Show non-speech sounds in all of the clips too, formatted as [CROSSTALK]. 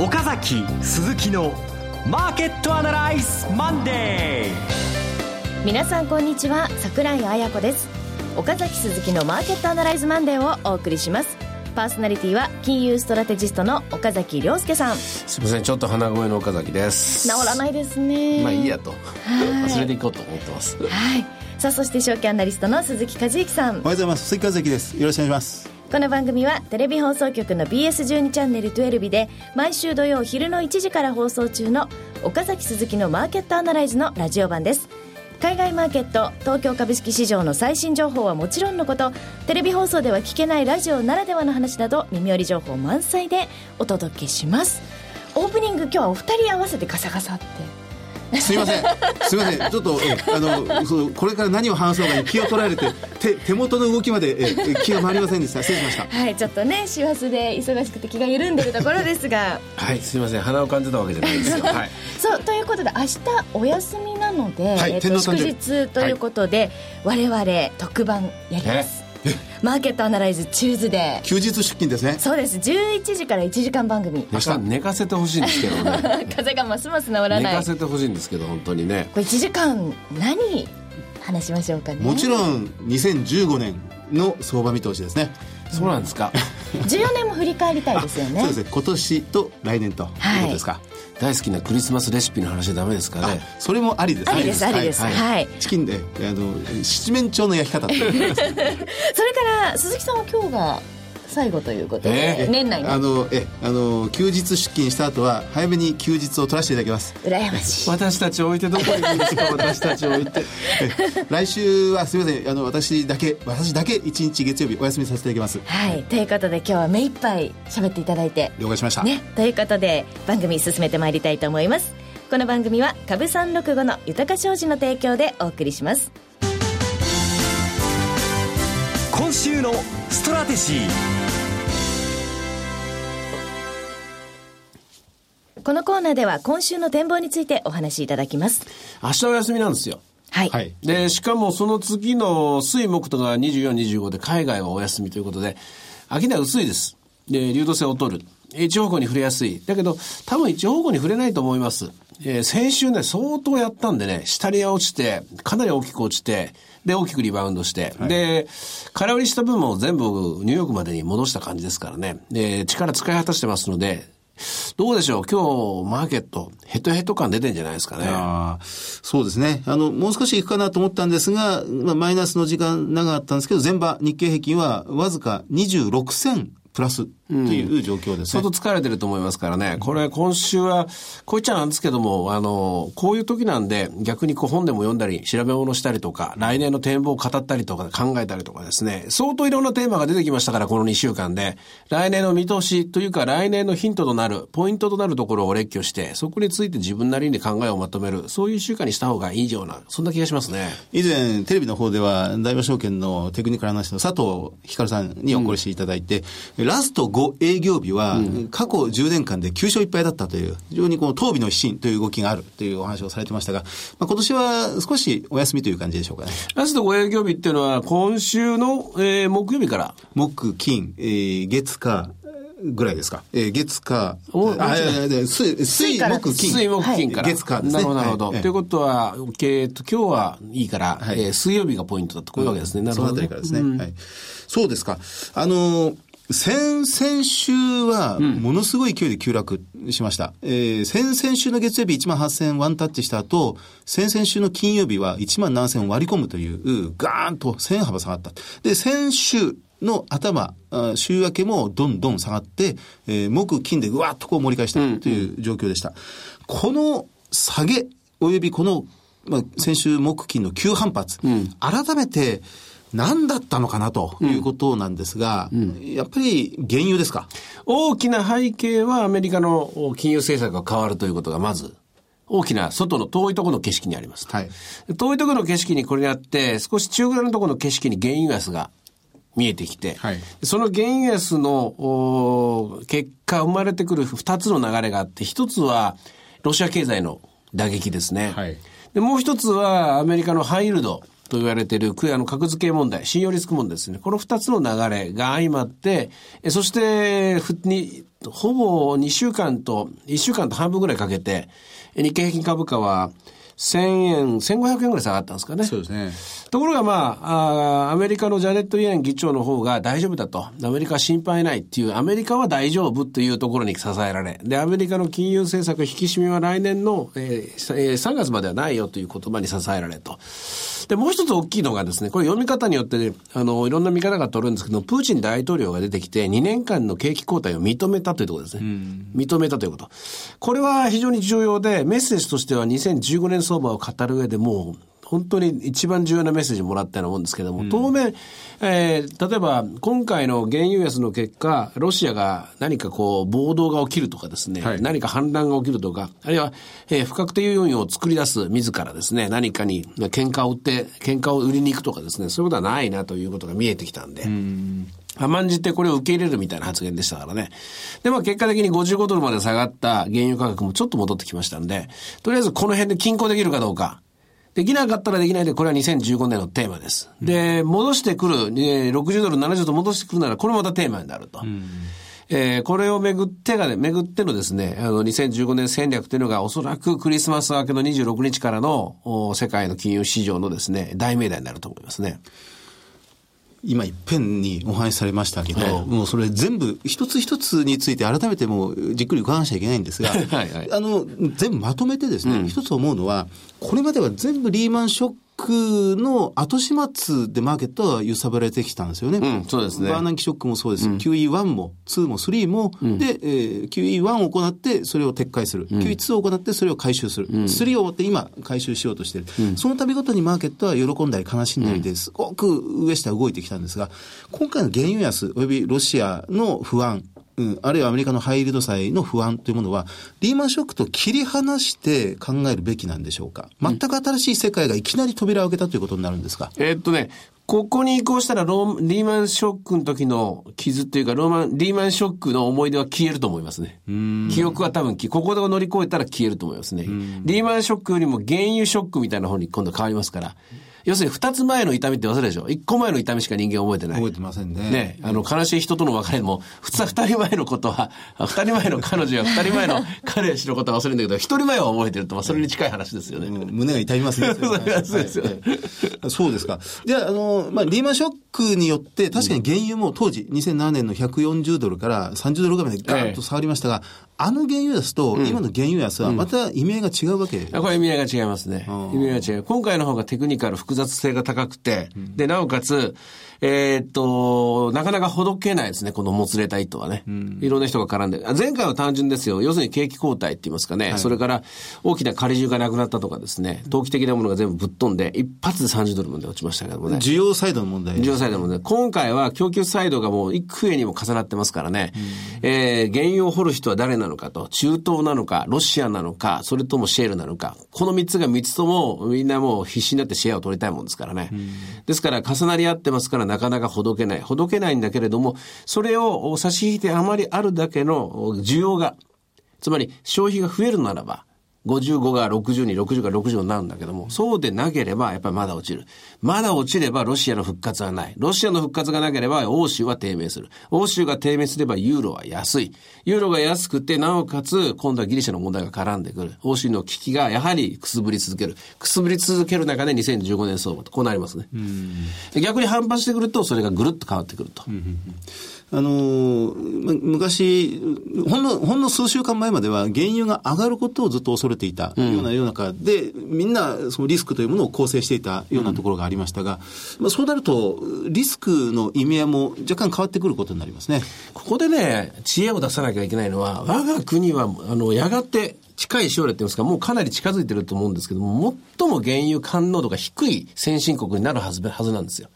岡崎鈴木のマーケットアナライズマンデー皆さんこんにちは桜井彩子です。岡崎鈴木のマーケットアナライズマンデーをお送りします。パーソナリティは金融ストラテジストの岡崎良介さん。すいませんちょっと鼻声の岡崎です。治らないですね。まあいいやと。忘れていこうと思ってます。はい。さあそして証券アナリストの鈴木一之さん。おはようございます。鈴木一之です。よろしくお願いしますこの番組はテレビ放送局の BS12 チャンネル12で毎週土曜昼の1時から放送中の岡崎鈴木のマーケットアナライズのラジオ版です。海外マーケット東京株式市場の最新情報はもちろんのことテレビ放送では聞けないラジオならではの話など耳寄り情報満載でお届けします。オープニング今日はお二人合わせてガサガサってすみません。すみません。ちょっとあのそのこれから何を話そうかに気を取られて手手元の動きまでえ気が回りませんでした。失礼しました。はいちょっとね師走で忙しくて気が緩んでるところですが。はいすみません。鼻をかんでたわけじゃないですよ、はい、そう。ということで明日お休みなので、はい、えー、と祝日ということで、はい、我々特番やりますマーケットアナライズチューズデー。休日出勤ですね。そうです。11時から1時間番組。明日。寝かせてほしいんですけどね。[LAUGHS] 風がますます治らない。寝かせてほしいんですけど本当にね。これ1時間何話しましょうかね？もちろん2015年の相場見通しですね。そうなんですか。[LAUGHS] 14年も振り返りたいですよね。そうですね。今年と来年ということですか、はい大好きなクリスマスレシピの話はダメですかね？それもありです。ありですありです、はい、はい、チキンであの七面鳥の焼き方 [LAUGHS] それから鈴木さんは今日が最後ということで、えー、年内あのえあの休日出勤した後は早めに休日を取らせていただきます。羨ましい。私たち置いてどこ行くんですか私たち置いて。来週はすみません。あの私だけ私だけ一日月曜日お休みさせていただきます。はい。ということで今日は目いっぱい喋っていただいて。了解しました。ね。ということで番組進めてまいりたいと思います。この番組は株三六五の豊か商事の提供でお送りします今週のストラテジーこのコーナーでは今週の展望についてお話しいただきます。明日お休みなんですよ。はい。で、しかもその次の水木とか24、25で海外はお休みということで、商い薄いです。で、流動性を取る。一方向に触れやすい。だけど、多分一方向に触れないと思います。えー、先週ね、相当やったんでね、下りが落ちて、かなり大きく落ちて、で、大きくリバウンドして、はい、で、空売りした分も全部ニューヨークまでに戻した感じですからね。で、力使い果たしてますので、どうでしょう？今日、マーケット、ヘトヘト感出てんじゃないですかね。そうですね。あの、もう少しいくかなと思ったんですが、まあ、マイナスの時間長かったんですけど、全場日経平均はわずか26銭プラスという状況ですね、うん、相当疲れてると思いますからね。これ今週は、こう言っちゃなんですけども、あの、こういう時なんで、逆にこう本でも読んだり、調べ物したりとか、来年の展望を語ったりとか考えたりとかですね、相当いろんなテーマが出てきましたから、この2週間で。来年の見通しというか、来年のヒントとなる、ポイントとなるところを列挙して、そこについて自分なりに考えをまとめる、そういう1週間にした方がいいような、そんな気がしますね。以前、テレビの方では、大和証券のテクニカル話の佐藤光さんにお越しいただいて、うん、ラスト5営業日は、過去10年間で9勝1敗だったという、非常にこの当備の一心という動きがあるというお話をされてましたが、まあ、今年は少しお休みという感じでしょうかね。ラスト5営業日っていうのは、今週の、えー、木曜日から？木、金、えー、月、火、ぐらいですか。えー、月火、あ、水、水、木、金。水、木、金から。月火ですね。なるほど、なるほど。ということは、えっと、今日はいいから、はえ水曜日がポイントだと、こういうわけですね。なるほど。そのあたりからですね。はい。そうですか。あの先々週は、ものすごい勢いで急落しました。うん、えー、先々週の月曜日1万8000ワンタッチした後、先々週の金曜日は1万7000割り込むという、ガーンと1000幅下がった。で、先週、の頭、週明けもどんどん下がって、えー、木、金でぐわっとこう盛り返したという状況でした。うん、この下げ、およびこの、まあ、先週木、金の急反発、うん、改めて、何だったのかなということなんですが、うん、やっぱり原油ですか？大きな背景はアメリカの金融政策が変わるということがまず大きな外の遠いところの景色にあります。はい、遠いところの景色にこれにあって、少し中ぐらいのところの景色に原油安が見えてきて、はい、その原油安の結果生まれてくる二つの流れがあって、一つはロシア経済の打撃ですね。はい、でもう一つはアメリカのハイルド、と言われている、あの、格付け問題、信用リスク問題ですね。この二つの流れが相まって、えそして、ふに、ほぼ2週間と、1週間と半分ぐらいかけて、日経平均株価は、1000円、1500円ぐらい下がったんですかね。そうですね。ところがまあ、あアメリカのジャネット・イエン議長の方が大丈夫だと。アメリカは心配ないっていう、アメリカは大丈夫というところに支えられ。で、アメリカの金融政策引き締めは来年の、えー、3月まではないよという言葉に支えられと。で、もう一つ大きいのがですね、これ読み方によって、ね、あの、いろんな見方が取るんですけど、プーチン大統領が出てきて2年間の景気後退を認めたというところですね。認めたということ。これは非常に重要で、メッセージとしては2015年相場を語る上でもう、本当に一番重要なメッセージもらったようなもんですけども、当面、えー、例えば今回の原油安の結果、ロシアが何かこう暴動が起きるとかですね、はい、何か反乱が起きるとか、あるいは、えー、不確定要因を作り出す自らですね、何かに喧嘩を売って、喧嘩を売りに行くとかですね、そういうことはないなということが見えてきたんで。ん甘んじてこれを受け入れるみたいな発言でしたからね。で、まあ結果的に55ドルまで下がった原油価格もちょっと戻ってきましたんで、とりあえずこの辺で均衡できるかどうか。できなかったらできないで、これは2015年のテーマです。で、戻してくる、えー、60ドル、70ドル戻してくるなら、これまたテーマになると。うんえー、これをめぐってがね、めぐってのですね、あの、2015年戦略というのがおそらくクリスマス明けの26日からの世界の金融市場のですね、大命題になると思いますね。今いっぺんにお話しされましたけど、はい、もうそれ全部一つ一つについて改めてもうじっくり伺わなきゃいけないんですが、はいはい、あの、全部まとめてですね、うん、一つ思うのは、これまでは全部リーマンショックの後始末でマーケットは揺さぶられてきたんですよね。うん、そうですね。バーナンキショックもそうです。うん、QE1 も2も3も、うん、で、えー、QE1 を行ってそれを撤回する。うん、QE2 を行ってそれを回収する。うん、3を終わって今回収しようとしている。うん、その度ごとにマーケットは喜んだり悲しんだりですごく上下動いてきたんですが、今回の原油安及びロシアの不安、うん、あるいはアメリカのハイリード債の不安というものは、リーマンショックと切り離して考えるべきなんでしょうか。全く新しい世界がいきなり扉を開けたということになるんですか。えー、っとね、ここに移行したらロー、リーマンショックの時の傷っていうか、ローマン、リーマンショックの思い出は消えると思いますね。記憶は多分、ここで乗り越えたら消えると思いますね。リーマンショックよりも原油ショックみたいな方に今度変わりますから。要するに二つ前の痛みって忘れるでしょ？一個前の痛みしか人間覚えてない。覚えてませんね。ね。あの、悲しい人との別れでも、普通は二人前のことは、二人前の彼女や二人前の彼氏のことは忘れるんだけど、一人前は覚えてると、まあ、それに近い話ですよね。胸が痛みますね。[LAUGHS] そうですよ、そうですか。じゃあ、あの、まあ、リーマンショックによって、確かに原油も当時、2007年の140ドルから30ドルぐらいまでガーンと下がりましたが、あの原油安と、今の原油安はまた意味合いが違うわけ、うん、これ意味合いが違いますね。意味合いが違う。今回の方がテクニカル、複雑性が高くて、で、なおかつ、えー、っと、なかなかほどけないですね、このもつれた糸はね。うん、いろんな人が絡んで。前回は単純ですよ。要するに景気後退って言いますかね。はい、それから大きな仮重がなくなったとかですね。投機的なものが全部ぶっ飛んで、一発で30ドルまで落ちましたけどもね。需要サイドの問題、需要サイドの問題。今回は供給サイドがもう幾重にも重なってますからね。うん、えー、原油を掘る人は誰なのかと。中東なのか、ロシアなのか、それともシェールなのか。この3つが3つともみんなもう必死になってシェアを取りたいもんですからね。うん、ですから重なり合ってますからなかなかほどけない。ほどけないんだけれども、それを差し引いてあまりあるだけの需要が、つまり消費が増えるならば、55が60に、60が60になるんだけども、そうでなければ、やっぱりまだ落ちる。まだ落ちればロシアの復活はない。ロシアの復活がなければ欧州は低迷する。欧州が低迷すればユーロは安い。ユーロが安くて、なおかつ、今度はギリシャの問題が絡んでくる。欧州の危機がやはりくすぶり続ける。くすぶり続ける中で2015年相場と、こうなりますね。逆に反発してくると、それがぐるっと変わってくると。あの昔、ほんの、ほんの数週間前までは原油が上がることをずっと恐れていたような世の中で、うん、みんなそのリスクというものを構成していたようなところがありましたが、うん、まあ、そうなると、リスクの意味合いも若干変わってくることになりますね。ここでね、知恵を出さなきゃいけないのは、我が国は、あの、やがて、近い将来って言いますか、もうかなり近づいてると思うんですけども、最も原油感濃度が低い先進国になるはずはずなんですよ。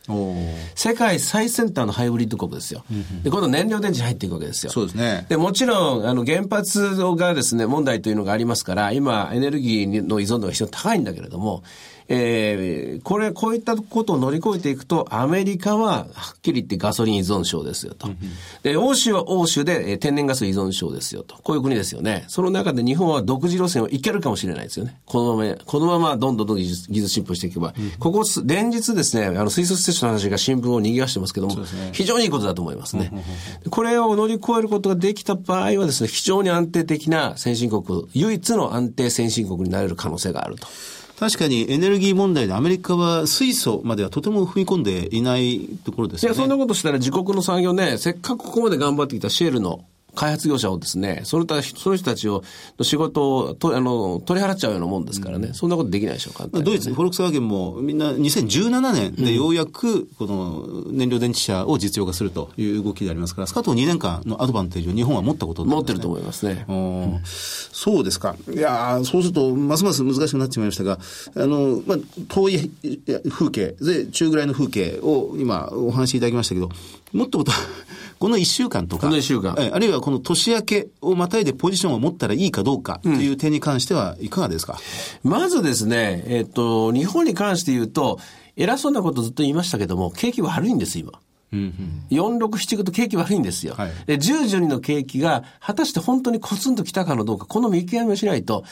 世界最先端のハイブリッド国ですよ。で、今度燃料電池入っていくわけですよ。そうですね。で、もちろん、あの、原発がですね、問題というのがありますから、今、エネルギーの依存度が非常に高いんだけれども、えー、これ、こういったことを乗り越えていくと、アメリカは、はっきり言ってガソリン依存症ですよと。で、欧州は欧州で、えー天然ガス依存症ですよと。こういう国ですよね。その中で日本は独自路線をいけるかもしれないですよね。このまま、このままどんどんどん技術技術進歩していけば。ここす、連日ですね、あの、水素施設の話が新聞を賑わしてますけども、非常にいいことだと思いますね。これを乗り越えることができた場合はですね、非常に安定的な先進国、唯一の安定先進国になれる可能性があると。確かにエネルギー問題でアメリカは水素まではとても踏み込んでいないところですね。いや、そんなことしたら自国の産業ね、せっかくここまで頑張ってきたシェールの開発業者をですね、その他、その人たちを、の仕事をとあの取り払っちゃうようなもんですからね、そんなことできないでしょう、簡単にドイツ、フォルクスワーゲンもみんな2017年でようやくこの燃料電池車を実用化するという動きでありますから、スカート2年間のアドバンテージを日本は持ったことね。持ってると思いますね。うん。そうですか。いやーそうすると、ますます難しくなってしまいましたが、あの、まあ、遠い風景、で、中ぐらいの風景を今お話しいただきましたけど、もっともっと、[LAUGHS] この1週間とか、この一週間。えあるいはこの年明けをまたいでポジションを持ったらいいかどうかという点に関してはいかがですか、まずですね、えっと、日本に関して言うと、偉そうなことずっと言いましたけども、景気悪いんです、今。4、6、7、9と景気悪いんですよ。はいで、10、12の景気が、果たして本当にコツンと来たかのどうか、この見極めをしないと、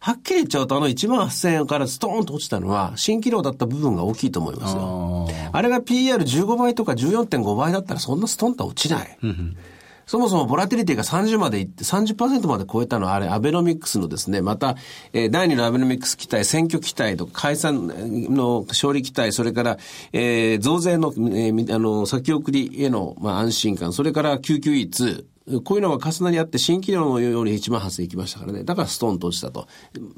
はっきり言っちゃうと、あの1万8000円からストーンと落ちたのは、新規量だった部分が大きいと思いますよ。あれが PR15 倍とか14.5倍だったら、そんなストンとは落ちない。そもそもボラティリティが30までいって、30%まで超えたのは、あれ、アベノミクスのですね、また、えー第2のアベノミクス期待、選挙期待とか、解散の勝利期待、それから、えー増税の、えーあの、先送りへの、まあ、安心感、それから救急医2、こういうのが重なり合って、新規量のように1万8000いきましたからね。だからストーンと落ちたと。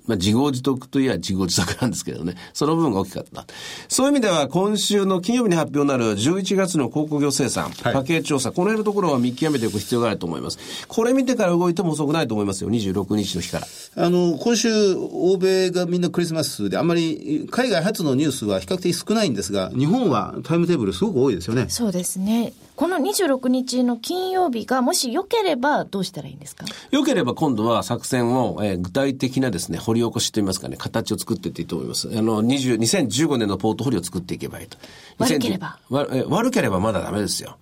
まあ、自業自得といえば自業自得なんですけどね。その部分が大きかった。そういう意味では、今週の金曜日に発表になる11月の鉱工業生産、家計調査、この辺のところは見極めておく必要があると思います。これ見てから動いても遅くないと思いますよ。26日の日から。あの、今週、欧米がみんなクリスマスで、あんまり海外発のニュースは比較的少ないんですが、日本はタイムテーブルすごく多いですよね。そうですね。この26日の金曜日がもし良ければどうしたらいいんですか？よければ今度は作戦を、えー具体的なですね、掘り起こしといいますかね、形を作っていっていいと思います。あの、20 2015年のポートフォリオを作っていけばいいと。悪ければ？2010わえ悪ければまだダメですよ。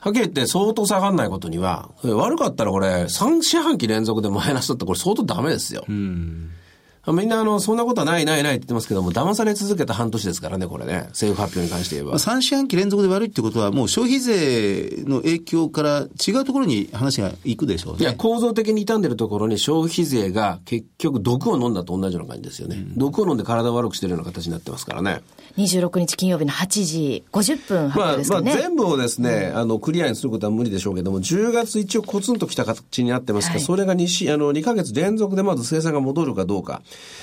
はっきり言って相当下がんないことには、え悪かったらこれ3四半期連続でマイナスだったらこれ相当ダメですよ。みんなあの、そんなことはないないないって言ってますけども、騙され続けた半年ですからね、これね。政府発表に関して言えば。3四半期連続で悪いってことは、もう消費税の影響から違うところに話がいくでしょうね。いや、構造的に傷んでるところに消費税が結局毒を飲んだと同じような感じですよね。毒を飲んで体を悪くしてるような形になってますからね。26日金曜日の8時50分発まあ、まあ、表ですかね。全部をですね、あの、クリアにすることは無理でしょうけども、10月一応コツンときた形になってますから、はいそれが 2, しあの2ヶ月連続でまず生産が戻るかどうか。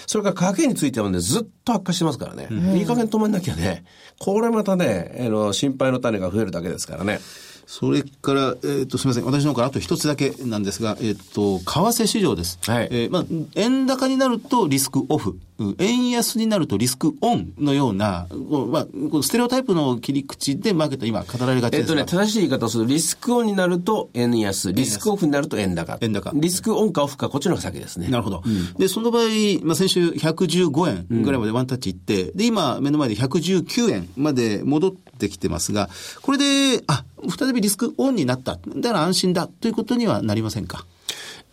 それから家計についてはね、ずっと悪化してますからね。いい加減止まんなきゃね、これまたね、あの、心配の種が増えるだけですからね。それから、えっ、と、すみません。私の方からあと一つだけなんですが、えっ、と、為替市場です。はいえーまあ、円高になるとリスクオフ。うん円安になるとリスクオンのような、まあ、ステレオタイプの切り口でマーケットは今語られがちですが。えっとね、正しい言い方をすると、リスクオンになると円安、リスクオフになると円高。円高リスクオンかオフか、こっちの方が先ですね。なるほど。で、その場合、まあ、先週115円ぐらいまでワンタッチいって、で、今、目の前で119円まで戻ってきてますが、これで、あ、再びリスクオンになった。だから安心だということにはなりませんか？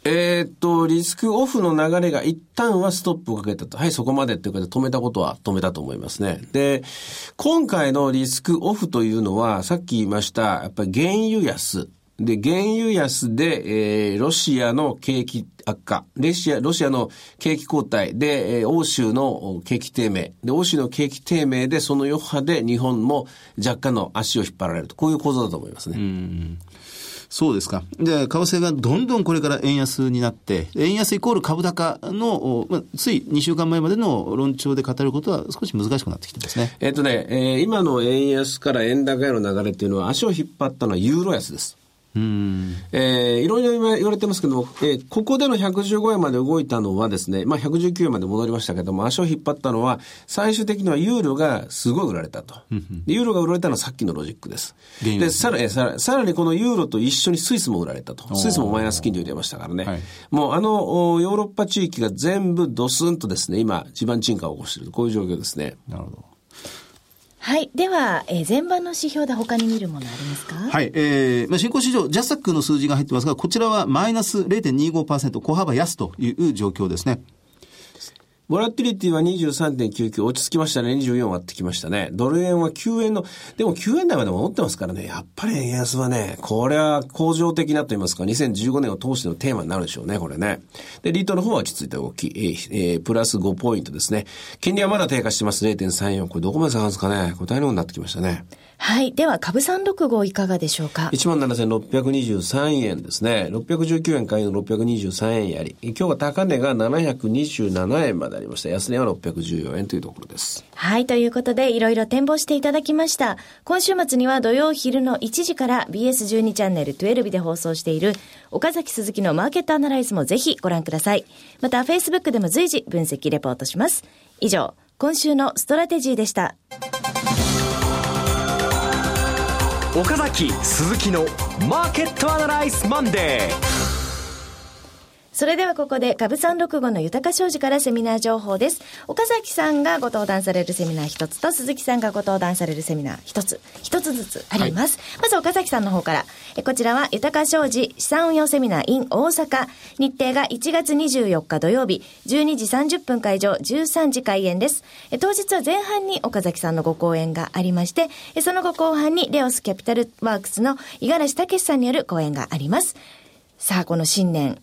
えーっと、リスクオフの流れが一旦はストップをかけたと。はい、そこまでっていうことで止めたことは止めたと思いますね。で、今回のリスクオフというのは、さっき言いました、やっぱり原油安。で、原油安で、えー、ロシアの景気悪化。ロシア、ロシアの景気後退で、えー、欧州の景気低迷。で、欧州の景気低迷で、その余波で日本も若干の足を引っ張られると。こういう構造だと思いますね。そうですか。じゃあ、為替がどんどんこれから円安になって、円安イコール株高の、まあ、つい2週間前までの論調で語ることは少し難しくなってきてますね。えっとね、えー今の円安から円高への流れっていうのは足を引っ張ったのはユーロ安です。えー、いろいろ言われてますけども、えー、ここでの115円まで動いたのはですね、まあ、119円まで戻りましたけども、足を引っ張ったのは、最終的にはユーロがすごい売られたと。ユーロが売られたのはさっきのロジックです。で、さらに、さらさらにこのユーロと一緒にスイスも売られたと。スイスもマイナス金利を出ましたからね。はい、もうあの、ヨーロッパ地域が全部ドスンとですね、今、地盤沈下を起こしている。こういう状況ですね。なるほど。はい。では、えー、前場の指標で他に見るものありますか？はい。えー、まあ、新興市場、ジャスタックの数字が入ってますが、こちらはマイナス0.25%、小幅安という状況ですね。ボラティリティは23.99落ち着きましたね。24割ってきましたね。ドル円は9円の、でも9円台まで戻ってますからね。やっぱり円安はね、これは恒常的なと言いますか、2015年を通してのテーマになるでしょうね、これね。で、リートの方は落ち着いた動き、えー、えー、プラス5ポイントですね。金利はまだ低下してます。0.34。これどこまで下がるんですかね。答えのようになってきましたね。はい。では、株365いかがでしょうか ?17,623 円ですね。619円買いの623円やり。今日は高値が727円までありました。安値は614円というところです。はい。ということで、いろいろ展望していただきました。今週末には土曜昼の1時から BS12 チャンネル12で放送している岡崎鈴木のマーケットアナライズもぜひご覧ください。また、Facebook でも随時分析レポートします。以上、今週のストラテジーでした。岡崎鈴木のマーケットアナライズマンデーそれではここで、株三六五の豊商事からセミナー情報です。岡崎さんがご登壇されるセミナー一つと、鈴木さんがご登壇されるセミナー一つ、一つずつあります。はい、まず岡崎さんの方から、えこちらは豊か商事資産運用セミナー in 大阪。日程が1月24日土曜日、12時30分会場、13時開演です。え当日は前半に岡崎さんのご講演がありまして、えその後後半にレオスキャピタルワークスの五十嵐武さんによる講演があります。さあ、この新年、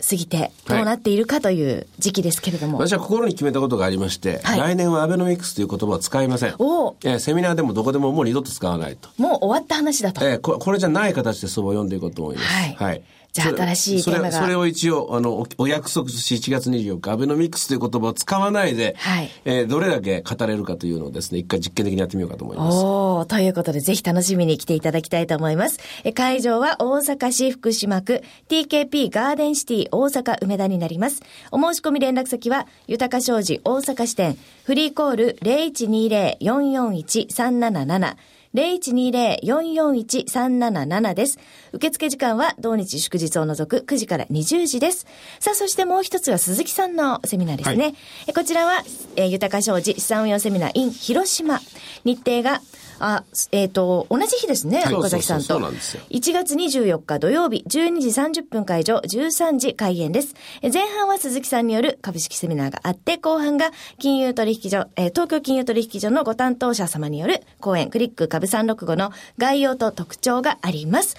過ぎてどうなっているかという時期ですけれども、はい、私は心に決めたことがありまして、はい、来年はアベノミクスという言葉を使いませんお、えー、セミナーでもどこでももう二度と使わないと。もう終わった話だと、えー、ここれじゃない形で相場を読んでいこうと思います、はい、はいじゃあ新しいテーマがそれ。それを一応、あの、お約束し1月24日、アベノミクスという言葉を使わないで、はい。えー、どれだけ語れるかというのをですね、一回実験的にやってみようかと思います。おということで、ぜひ楽しみに来ていただきたいと思います。え会場は大阪市福島区 TKP ガーデンシティ大阪梅田になります。お申し込み連絡先は、豊か商事大阪支店、フリーコール0120-441-377 0120-441-377です。受付時間は同日祝日を除く9時から20時です。さあ、そしてもう一つは鈴木さんのセミナーですね。はい、こちらは、えー、豊か商事資産運用セミナー in 広島。日程があ、えっ、ー、と、同じ日ですね、はい、岡崎さんと。そうなんですよ。1月24日土曜日、12時30分会場、13時開演です。前半は鈴木さんによる株式セミナーがあって、後半が金融取引所、えー、東京金融取引所のご担当者様による講演、クリック株365の概要と特徴があります。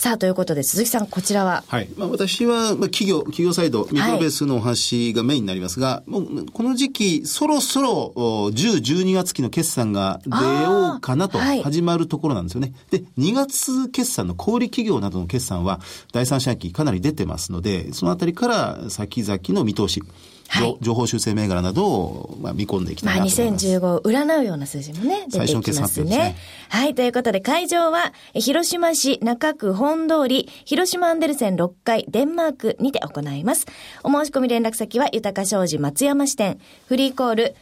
さあ、ということで、鈴木さん、こちらは？はい。まあ、私は、まあ、企業、企業サイド、ミドルベースのお話がメインになりますが、はい、もう、この時期、そろそろ、10、12月期の決算が出ようかなと、始まるところなんですよね。はい、で、2月決算の小売企業などの決算は、第三四半期かなり出てますので、そのあたりから先々の見通し。はい、情報修正銘柄などを、まあ、見込んでいきたいなと思います。まあ、2015を占うような数字もね、出てきますね。すねはい、ということで会場は、広島市中区本通り、広島アンデルセン6階デンマークにて行います。お申し込み連絡先は、豊か商事松山支店、フリーコール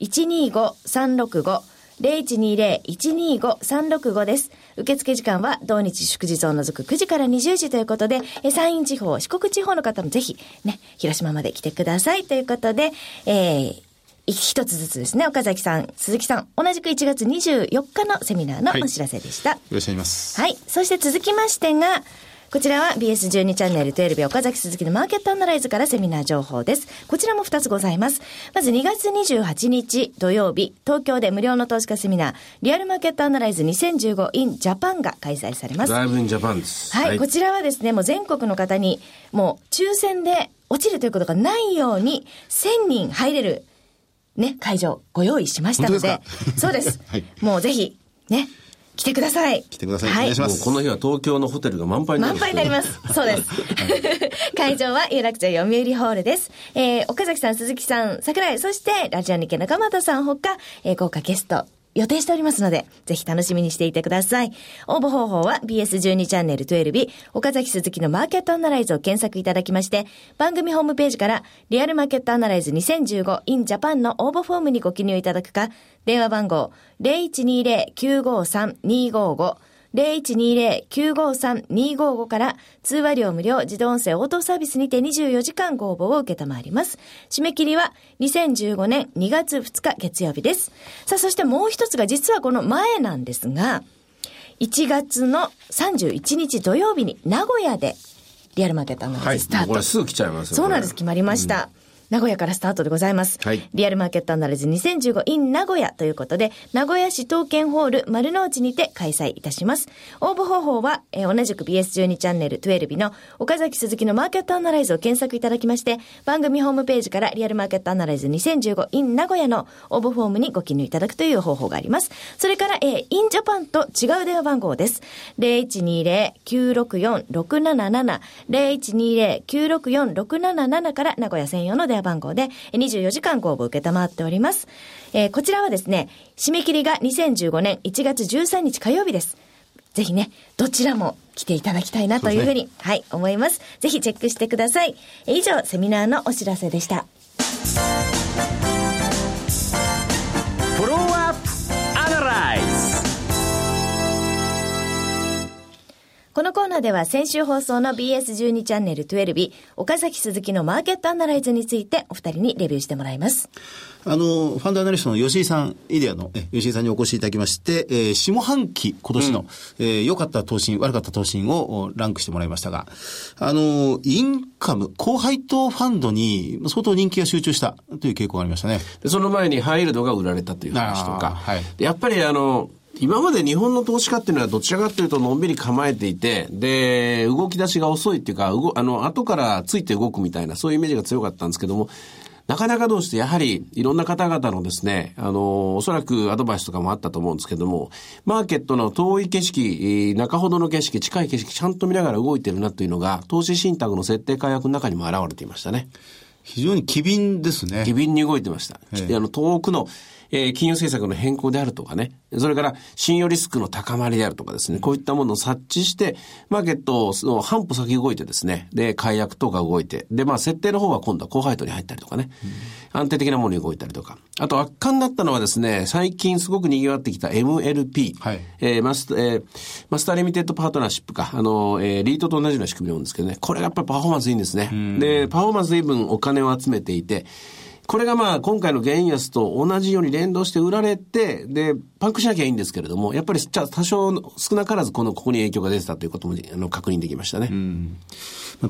0120-125-365 0120-125-365です。受付時間は同日祝日を除く9時から20時ということで、山陰地方、四国地方の方もぜひね、広島まで来てくださいということで、えー、一つずつですね、岡崎さん、鈴木さん、同じく1月24日のセミナーのお知らせでした。はい、よろしくお願いします。はい。そして続きましてが、こちらは BS12 チャンネル12秒岡崎鈴木のマーケットアナライズからセミナー情報です。こちらも2つございます。まず2月28日土曜日、東京で無料の投資家セミナー、リアルマーケットアナライズ 2015in Japan が開催されます。ライブインジャパンです。はい、はい、こちらはですね、もう全国の方に、もう抽選で落ちるということがないように、1000人入れる、ね、会場ご用意しましたので、そうです。[LAUGHS] はい、もうぜひ、ね、来てください。来てください。はい、お願いします。この日は東京のホテルが満杯になります。満杯になります。[LAUGHS] そうです。[LAUGHS] 会場は有楽町読売ホールです。えー、岡崎さん、鈴木さん、桜井、そしてラジオ日経中俣さんほか、えー、豪華ゲスト、予定しておりますので、ぜひ楽しみにしていてください。応募方法は BS12 チャンネル12日、岡崎鈴木のマーケットアナライズを検索いただきまして、番組ホームページからリアルマーケットアナライズ2015 in Japan の応募フォームにご記入いただくか、電話番号0120-953-255 0120-953-255から通話料無料自動音声応答サービスにて24時間ご応募を受けたまわります。締め切りは2015年2月2日月曜日です。さあ、そしてもう一つが実はこの前なんですが、1月の31日土曜日に名古屋でリアルマーケットのスタート。はい、これすぐ来ちゃいますそうなんです、決まりました。うん名古屋からスタートでございます。はい。リアルマーケットアナライズ 2015in 名古屋ということで、名古屋市東建ホール丸の内にて開催いたします。応募方法は、えー、同じく BS12 チャンネル12の岡崎鈴木のマーケットアナライズを検索いただきまして、番組ホームページからリアルマーケットアナライズ 2015in 名古屋の応募フォームにご記入いただくという方法があります。それから、えー、in Japan と違う電話番号です。0120-964-677 0120-964-677から名古屋専用の電話番号で24時間ご応募受けたまっております。えー、こちらはですね、締め切りが2015年1月13日火曜日です。ぜひね、どちらも来ていただきたいなというふうに、ね、はい、思います。ぜひチェックしてください。以上、セミナーのお知らせでした。このコーナーでは先週放送の BS12 チャンネル12日、岡崎鈴木のマーケットアナライズについてお二人にレビューしてもらいます。あの、ファンドアナリストの吉井さん、イデアの吉井さんにお越しいただきまして、えー、下半期今年の、うん、えー、良かった投資、悪かった投資をランクしてもらいましたが、あの、インカム、高配当ファンドに相当人気が集中したという傾向がありましたね。でその前にハイルドが売られたという話とか、はい、やっぱりあの、今まで日本の投資家っていうのはどちらかというとのんびり構えていて、で、動き出しが遅いっていうか、動、あの、後からついて動くみたいな、そういうイメージが強かったんですけども、なかなかどうしてやはりいろんな方々のですね、あの、おそらくアドバイスとかもあったと思うんですけども、マーケットの遠い景色、中ほどの景色、近い景色、ちゃんと見ながら動いてるなというのが、投資信託の設定改悪の中にも現れていましたね。非常に機敏ですね。機敏に動いてました。あの、遠くのえー、金融政策の変更であるとかね、それから信用リスクの高まりであるとかですね、こういったものを察知して、マーケットの半歩先動いてですね、で、解約とか動いて、で、まあ、設定の方は今度は高配当に入ったりとかね、うん、安定的なものに動いたりとか。あと、圧巻だったのはですね、最近すごく賑わってきた MLP、はい、えー、マス、えー、マスターリミテッドパートナーシップか、あの、えー、リートと同じような仕組みなんですけどね、これがやっぱりパフォーマンスいいんですね。で、パフォーマンス随分お金を集めていて、これがまあ今回の原油安と同じように連動して売られて、で、パンクしなきゃいいんですけれども、やっぱり多少少なからずこの、ここに影響が出てたということもあの確認できましたね。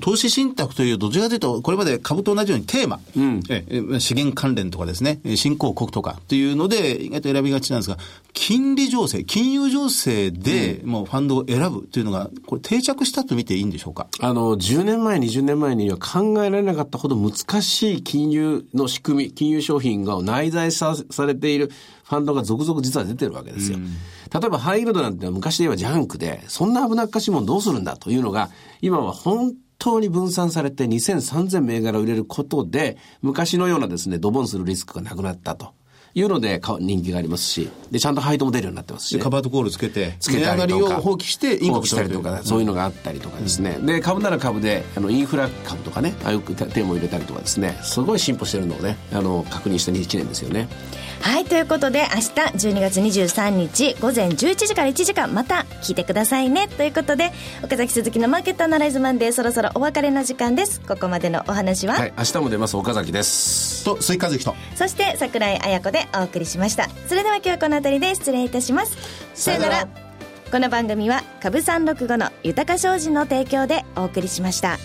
投資信託というどちらかというと、これまで株と同じようにテーマ、うん、え資源関連とかですね、新興国とかというので意外と選びがちなんですが、金利情勢、金融情勢でもうファンドを選ぶというのが、これ定着したと見ていいんでしょうか？あの、10年前、20年前には考えられなかったほど難しい金融の仕組み金融商品が内在さされているファンドが続々実は出てるわけですよ。例えばハイルドなんて昔で言えばジャンクで、そんな危なっかしいもんどうするんだというのが、今は本当に分散されて2000、3000銘柄売れることで、昔のようなですね、ドボンするリスクがなくなったと。いうので人気がありますし、で、ちゃんと配当も出るようになってますし、カバーとコールつけて、つけたりとか、放棄して、インしたりとか、そういうのがあったりとかですね、で、株なら株で、あの、インフラ株とかね、ああいうテーマを入れたりとかですね、すごい進歩してるのをね、あの、確認した1年ですよね。はい、ということで、明日12月23日午前11時から1時間、また聞いてくださいね。ということで、岡崎鈴木のマーケットアナライズマンデー、そろそろお別れの時間です。ここまでのお話は、はい、明日も出ます、岡崎です。と、鈴木和樹と。そして、桜井彩子でお送りしました。それでは今日はこの辺りで失礼いたします。さよなら。この番組は、株三六五の豊か商事の提供でお送りしました。